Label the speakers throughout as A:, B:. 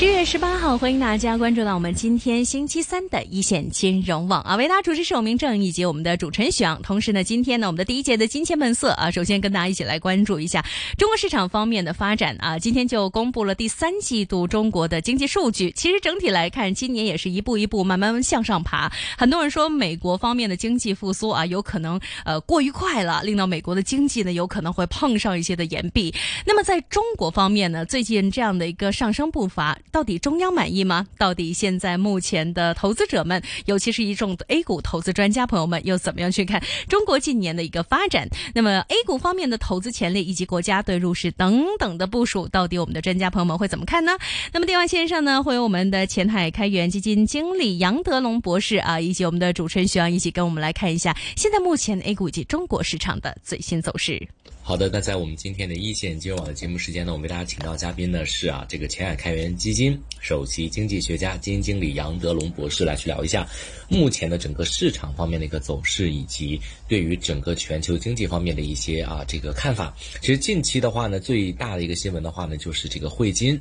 A: 十月十八号，欢迎大家关注到我们今天星期三的一线金融网啊，为大家主持是我明正以及我们的主持人许昂。同时呢，今天呢，我们的第一节的金钱本色啊，首先跟大家一起来关注一下中国市场方面的发展啊。今天就公布了第三季度中国的经济数据，其实整体来看，今年也是一步一步慢慢向上爬。很多人说美国方面的经济复苏啊，有可能呃过于快了，令到美国的经济呢有可能会碰上一些的岩壁。那么在中国方面呢，最近这样的一个上升步伐。到底中央满意吗？到底现在目前的投资者们，尤其是一众 A 股投资专家朋友们，又怎么样去看中国近年的一个发展？那么 A 股方面的投资潜力以及国家对入市等等的部署，到底我们的专家朋友们会怎么看呢？那么电话线上呢，会有我们的前海开源基金经理杨德龙博士啊，以及我们的主持人徐阳一起跟我们来看一下现在目前 A 股以及中国市场的最新走势。
B: 好的，那在我们今天的一线金融网的节目时间呢，我们为大家请到嘉宾呢是啊，这个前海开源基金首席经济学家、基金经理杨德龙博士来去聊一下目前的整个市场方面的一个走势，以及对于整个全球经济方面的一些啊这个看法。其实近期的话呢，最大的一个新闻的话呢，就是这个汇金。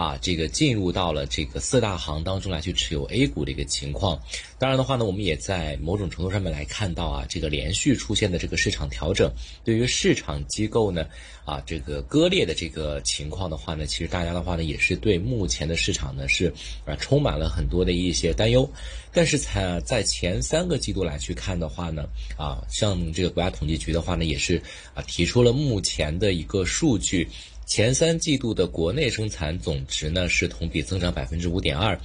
B: 啊，这个进入到了这个四大行当中来去持有 A 股的一个情况。当然的话呢，我们也在某种程度上面来看到啊，这个连续出现的这个市场调整，对于市场机构呢，啊，这个割裂的这个情况的话呢，其实大家的话呢，也是对目前的市场呢是啊充满了很多的一些担忧。但是才在前三个季度来去看的话呢，啊，像这个国家统计局的话呢，也是啊提出了目前的一个数据。前三季度的国内生产总值呢是同比增长百分之五点二，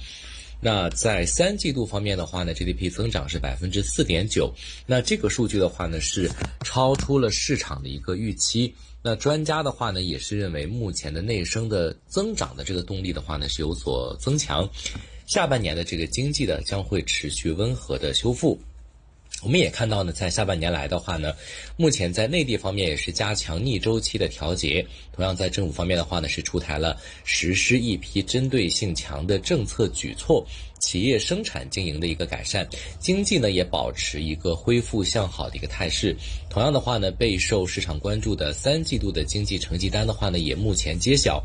B: 那在三季度方面的话呢，GDP 增长是百分之四点九，那这个数据的话呢是超出了市场的一个预期。那专家的话呢也是认为目前的内生的增长的这个动力的话呢是有所增强，下半年的这个经济的将会持续温和的修复。我们也看到呢，在下半年来的话呢，目前在内地方面也是加强逆周期的调节。同样在政府方面的话呢，是出台了实施一批针对性强的政策举措，企业生产经营的一个改善，经济呢也保持一个恢复向好的一个态势。同样的话呢，备受市场关注的三季度的经济成绩单的话呢，也目前揭晓。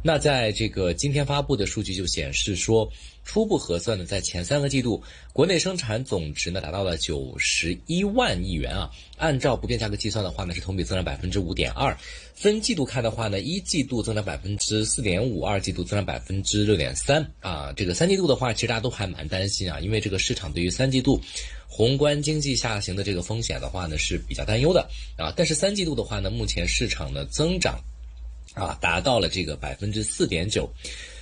B: 那在这个今天发布的数据就显示说，初步核算呢，在前三个季度，国内生产总值呢达到了九十一万亿元啊。按照不变价格计算的话呢，是同比增长百分之五点二。分季度看的话呢，一季度增长百分之四点五，二季度增长百分之六点三啊。这个三季度的话，其实大家都还蛮担心啊，因为这个市场对于三季度宏观经济下行的这个风险的话呢是比较担忧的啊。但是三季度的话呢，目前市场的增长。啊，达到了这个百分之四点九。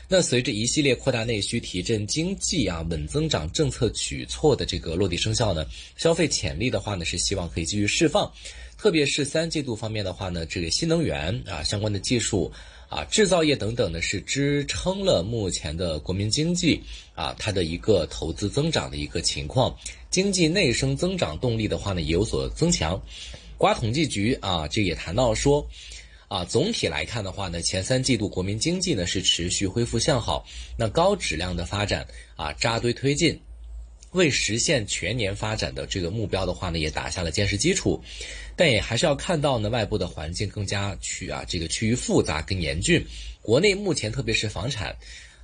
B: 那随着一系列扩大内需、提振经济啊、稳增长政策举措的这个落地生效呢，消费潜力的话呢是希望可以继续释放。特别是三季度方面的话呢，这个新能源啊相关的技术啊、制造业等等呢，是支撑了目前的国民经济啊它的一个投资增长的一个情况。经济内生增长动力的话呢也有所增强。国家统计局啊这也谈到说。啊，总体来看的话呢，前三季度国民经济呢是持续恢复向好，那高质量的发展啊扎堆推进，为实现全年发展的这个目标的话呢，也打下了坚实基础。但也还是要看到呢，外部的环境更加趋啊这个趋于复杂跟严峻，国内目前特别是房产，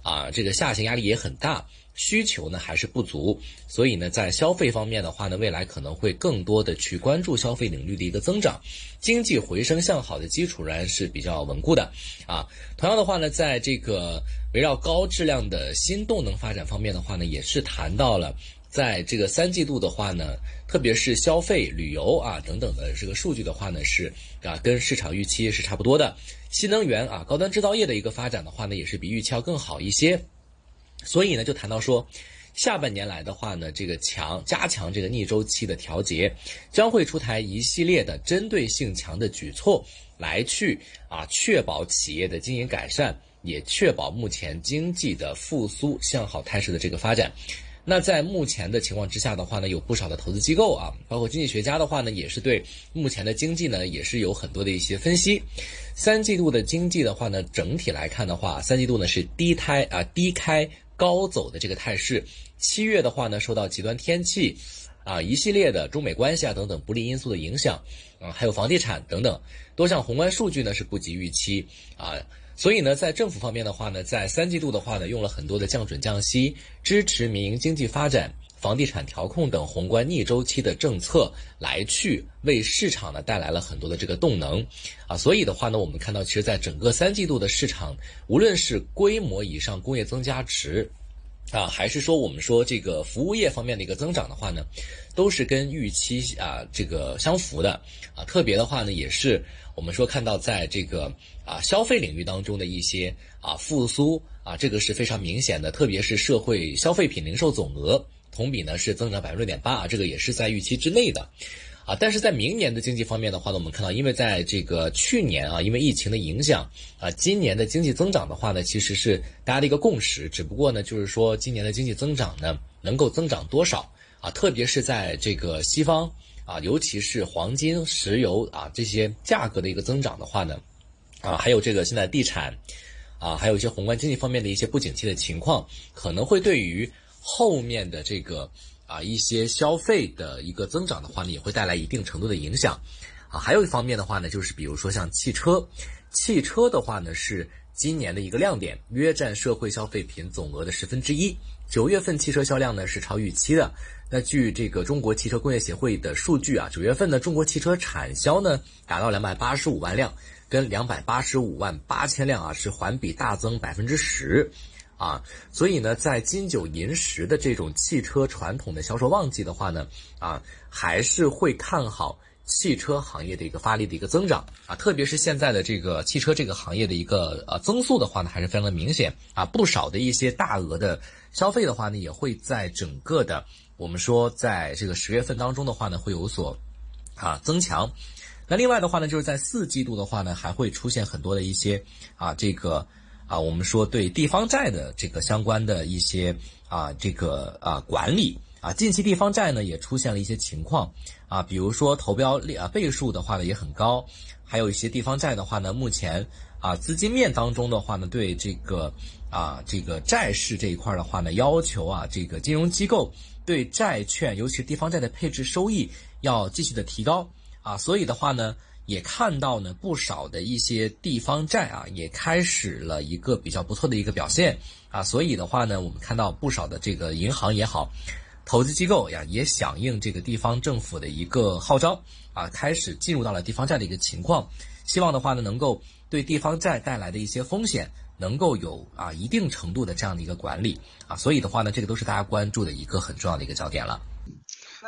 B: 啊这个下行压力也很大。需求呢还是不足，所以呢，在消费方面的话呢，未来可能会更多的去关注消费领域的一个增长，经济回升向好的基础仍然是比较稳固的啊。同样的话呢，在这个围绕高质量的新动能发展方面的话呢，也是谈到了，在这个三季度的话呢，特别是消费、旅游啊等等的这个数据的话呢，是啊跟市场预期是差不多的。新能源啊，高端制造业的一个发展的话呢，也是比预期要更好一些。所以呢，就谈到说，下半年来的话呢，这个强加强这个逆周期的调节，将会出台一系列的针对性强的举措，来去啊确保企业的经营改善，也确保目前经济的复苏向好态势的这个发展。那在目前的情况之下的话呢，有不少的投资机构啊，包括经济学家的话呢，也是对目前的经济呢，也是有很多的一些分析。三季度的经济的话呢，整体来看的话，三季度呢是低开啊低开。高走的这个态势，七月的话呢，受到极端天气，啊一系列的中美关系啊等等不利因素的影响，啊还有房地产等等多项宏观数据呢是不及预期啊。所以呢，在政府方面的话呢，在三季度的话呢，用了很多的降准降息、支持民营经济发展、房地产调控等宏观逆周期的政策来去为市场呢带来了很多的这个动能，啊，所以的话呢，我们看到其实在整个三季度的市场，无论是规模以上工业增加值。啊，还是说我们说这个服务业方面的一个增长的话呢，都是跟预期啊这个相符的啊。特别的话呢，也是我们说看到在这个啊消费领域当中的一些啊复苏啊，这个是非常明显的。特别是社会消费品零售总额同比呢是增长百分之六点八啊，这个也是在预期之内的。啊，但是在明年的经济方面的话呢，我们看到，因为在这个去年啊，因为疫情的影响啊，今年的经济增长的话呢，其实是大家的一个共识。只不过呢，就是说今年的经济增长呢，能够增长多少啊？特别是在这个西方啊，尤其是黄金、石油啊这些价格的一个增长的话呢，啊，还有这个现在地产啊，还有一些宏观经济方面的一些不景气的情况，可能会对于后面的这个。啊，一些消费的一个增长的话呢，也会带来一定程度的影响，啊，还有一方面的话呢，就是比如说像汽车，汽车的话呢是今年的一个亮点，约占社会消费品总额的十分之一。九月份汽车销量呢是超预期的。那据这个中国汽车工业协会的数据啊，九月份呢中国汽车产销呢达到两百八十五万辆，跟两百八十五万八千辆啊是环比大增百分之十。啊，所以呢，在金九银十的这种汽车传统的销售旺季的话呢，啊，还是会看好汽车行业的一个发力的一个增长啊，特别是现在的这个汽车这个行业的一个呃增速的话呢，还是非常的明显啊，不少的一些大额的消费的话呢，也会在整个的我们说在这个十月份当中的话呢，会有所啊增强。那另外的话呢，就是在四季度的话呢，还会出现很多的一些啊这个。啊，我们说对地方债的这个相关的一些啊，这个啊管理啊，近期地方债呢也出现了一些情况啊，比如说投标率啊倍数的话呢也很高，还有一些地方债的话呢，目前啊资金面当中的话呢，对这个啊这个债市这一块的话呢，要求啊这个金融机构对债券，尤其是地方债的配置收益要继续的提高啊，所以的话呢。也看到呢，不少的一些地方债啊，也开始了一个比较不错的一个表现啊，所以的话呢，我们看到不少的这个银行也好，投资机构呀，也响应这个地方政府的一个号召啊，开始进入到了地方债的一个情况，希望的话呢，能够对地方债带来的一些风险，能够有啊一定程度的这样的一个管理啊，所以的话呢，这个都是大家关注的一个很重要的一个焦点了。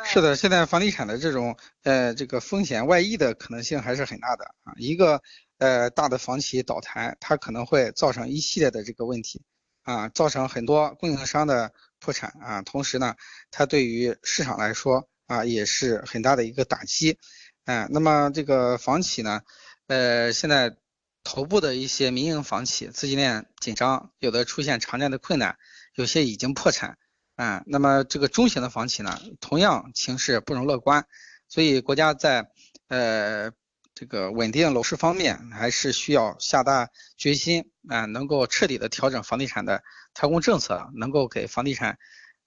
C: 是的，现在房地产的这种呃这个风险外溢的可能性还是很大的啊。一个呃大的房企倒台，它可能会造成一系列的这个问题啊，造成很多供应商的破产啊。同时呢，它对于市场来说啊也是很大的一个打击。哎，那么这个房企呢，呃现在头部的一些民营房企资金链紧张，有的出现偿债的困难，有些已经破产。啊，那么这个中型的房企呢，同样形势不容乐观，所以国家在呃这个稳定楼市方面，还是需要下大决心啊，能够彻底的调整房地产的调控政策，能够给房地产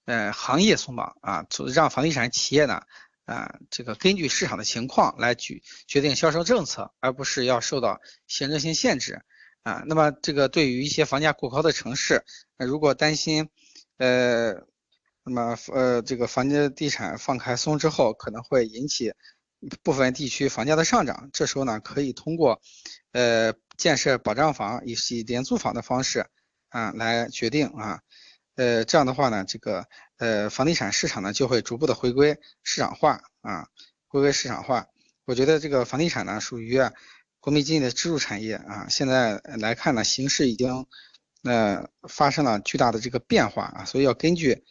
C: 呃行业松绑啊，让房地产企业呢啊这个根据市场的情况来决决定销售政策，而不是要受到行政性限制啊。那么这个对于一些房价过高的城市，如果担心呃。那么，呃，这个房地地产放开松之后，可能会引起部分地区房价的上涨。这时候呢，可以通过，呃，建设保障房以及廉租房的方式，啊，来决定啊，呃，这样的话呢，这个，呃，房地产市场呢就会逐步的回归市场化啊，回归市场化。我觉得这个房地产呢属于国民经济的支柱产业啊。现在来看呢，形势已经，呃，发生了巨大的这个变化啊，所以要根据。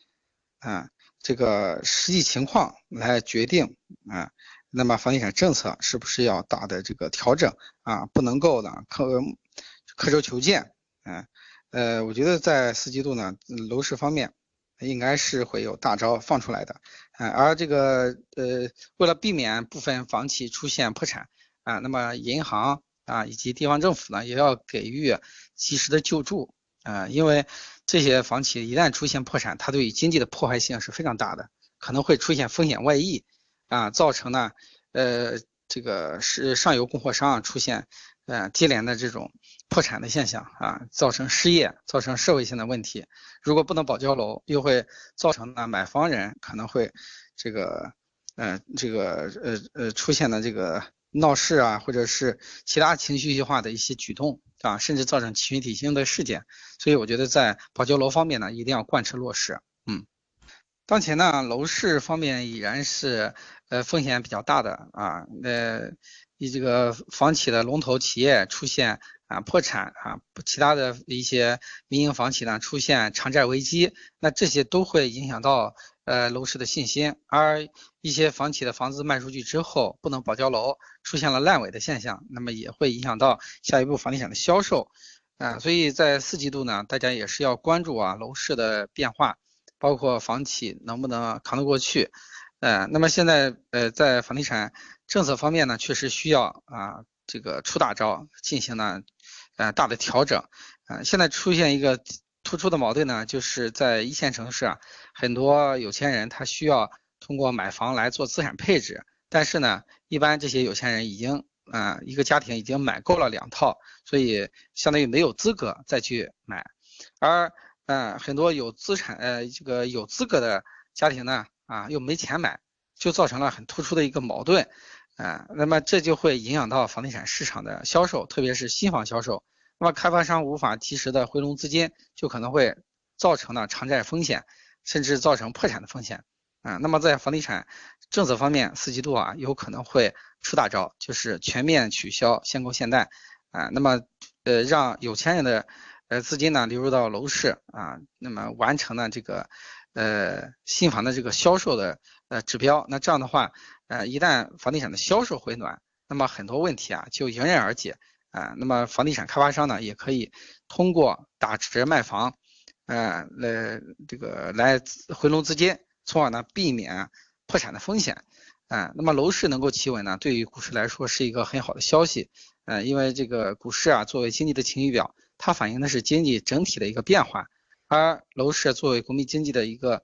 C: 啊，这个实际情况来决定啊，那么房地产政策是不是要大的这个调整啊？不能够呢刻刻舟求剑啊。呃，我觉得在四季度呢，楼市方面应该是会有大招放出来的啊。而这个呃，为了避免部分房企出现破产啊，那么银行啊以及地方政府呢，也要给予及时的救助啊，因为。这些房企一旦出现破产，它对于经济的破坏性是非常大的，可能会出现风险外溢，啊，造成呢，呃，这个是上游供货商出现，呃接连的这种破产的现象啊，造成失业，造成社会性的问题。如果不能保交楼，又会造成呢买房人可能会这个呃这个呃呃出现的这个闹事啊，或者是其他情绪化的一些举动啊，甚至造成群体性的事件。所以我觉得在保交楼方面呢，一定要贯彻落实。嗯，当前呢楼市方面已然是呃风险比较大的啊，呃。以这个房企的龙头企业出现啊破产啊，其他的一些民营房企呢出现偿债危机，那这些都会影响到呃楼市的信心。而一些房企的房子卖出去之后不能保交楼，出现了烂尾的现象，那么也会影响到下一步房地产的销售啊。所以在四季度呢，大家也是要关注啊楼市的变化，包括房企能不能扛得过去。呃，那么现在呃在房地产。政策方面呢，确实需要啊，这个出大招进行呢，呃，大的调整。啊，现在出现一个突出的矛盾呢，就是在一线城市啊，很多有钱人他需要通过买房来做资产配置，但是呢，一般这些有钱人已经啊，一个家庭已经买够了两套，所以相当于没有资格再去买。而嗯，很多有资产呃这个有资格的家庭呢，啊，又没钱买，就造成了很突出的一个矛盾。啊，那么这就会影响到房地产市场的销售，特别是新房销售。那么开发商无法及时的回笼资金，就可能会造成呢偿债风险，甚至造成破产的风险。啊，那么在房地产政策方面，四季度啊有可能会出大招，就是全面取消限购限贷。啊，那么呃让有钱人的呃资金呢流入到楼市啊，那么完成呢这个呃新房的这个销售的呃指标。那这样的话。呃，一旦房地产的销售回暖，那么很多问题啊就迎刃而解啊。那么房地产开发商呢，也可以通过打折卖房，呃，来这个来回笼资金，从而呢避免破产的风险。啊，那么楼市能够企稳呢，对于股市来说是一个很好的消息。呃，因为这个股市啊作为经济的晴雨表，它反映的是经济整体的一个变化，而楼市作为国民经济的一个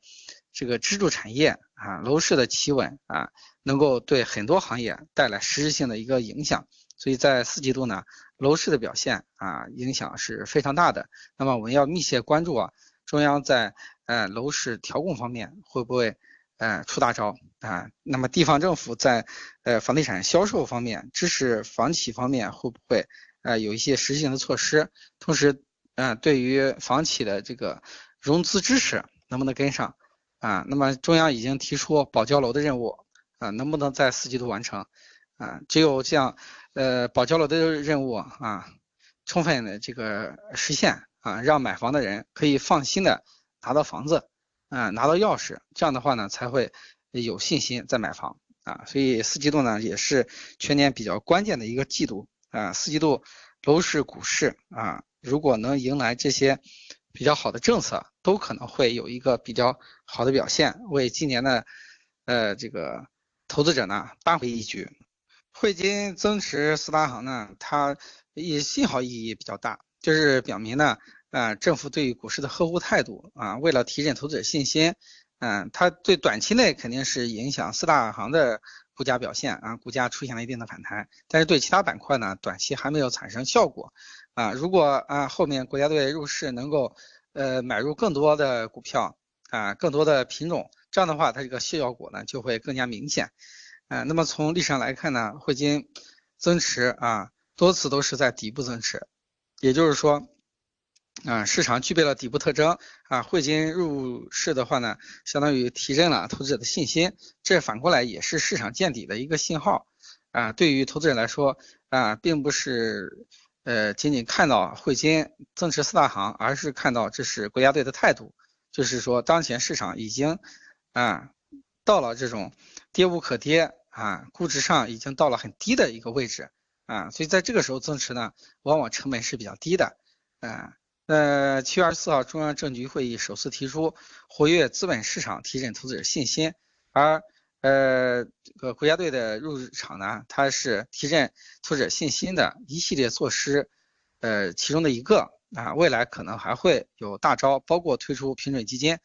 C: 这个支柱产业啊，楼市的企稳啊。能够对很多行业带来实质性的一个影响，所以在四季度呢，楼市的表现啊影响是非常大的。那么我们要密切关注啊，中央在呃楼市调控方面会不会呃出大招啊？那么地方政府在呃房地产销售方面支持房企方面会不会呃有一些实质性的措施？同时，嗯，对于房企的这个融资支持能不能跟上啊？那么中央已经提出保交楼的任务。啊，能不能在四季度完成？啊，只有这样，呃，保交楼的任务啊，充分的这个实现啊，让买房的人可以放心的拿到房子，啊，拿到钥匙，这样的话呢，才会有信心再买房啊。所以四季度呢，也是全年比较关键的一个季度啊。四季度楼市、股市啊，如果能迎来这些比较好的政策，都可能会有一个比较好的表现，为今年的呃这个。投资者呢扳回一局，汇金增持四大行呢，它也信号意义比较大，就是表明呢，呃，政府对于股市的呵护态度啊，为了提振投资者信心，嗯，它对短期内肯定是影响四大行的股价表现啊，股价出现了一定的反弹，但是对其他板块呢，短期还没有产生效果啊。如果啊后面国家队入市能够呃买入更多的股票啊，更多的品种。这样的话，它这个效果呢就会更加明显。嗯，那么从历史上来看呢，汇金增持啊多次都是在底部增持，也就是说，啊市场具备了底部特征啊，汇金入市的话呢，相当于提振了投资者的信心，这反过来也是市场见底的一个信号啊。对于投资者来说啊，并不是呃仅仅看到汇金增持四大行，而是看到这是国家队的态度，就是说当前市场已经。啊，到了这种跌无可跌啊，估值上已经到了很低的一个位置啊，所以在这个时候增持呢，往往成本是比较低的。啊，呃，七月二十四号中央政局会议首次提出活跃资本市场，提振投资者信心，而呃这个国家队的入场呢，它是提振投资者信心的一系列措施，呃，其中的一个啊，未来可能还会有大招，包括推出平准基金。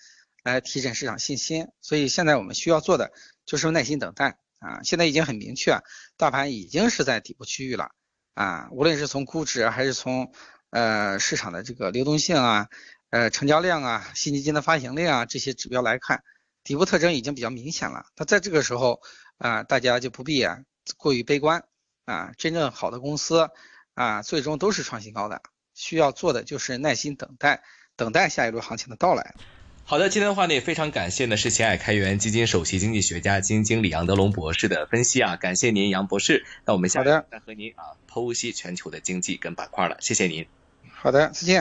C: 来提振市场信心，所以现在我们需要做的就是耐心等待啊！现在已经很明确，大盘已经是在底部区域了啊，无论是从估值还是从呃市场的这个流动性啊、呃成交量啊、新基金的发行量啊这些指标来看，底部特征已经比较明显了。那在这个时候啊，大家就不必啊过于悲观啊，真正好的公司啊，最终都是创新高的，需要做的就是耐心等待，等待下一轮行情的到来。
B: 好的，今天的话呢也非常感谢呢是前海开源基金首席经济学家、基金经理杨德龙博士的分析啊，感谢您杨博士。那我们下
C: 好的
B: 再和您啊剖析全球的经济跟板块了，谢谢您。
C: 好的，再见。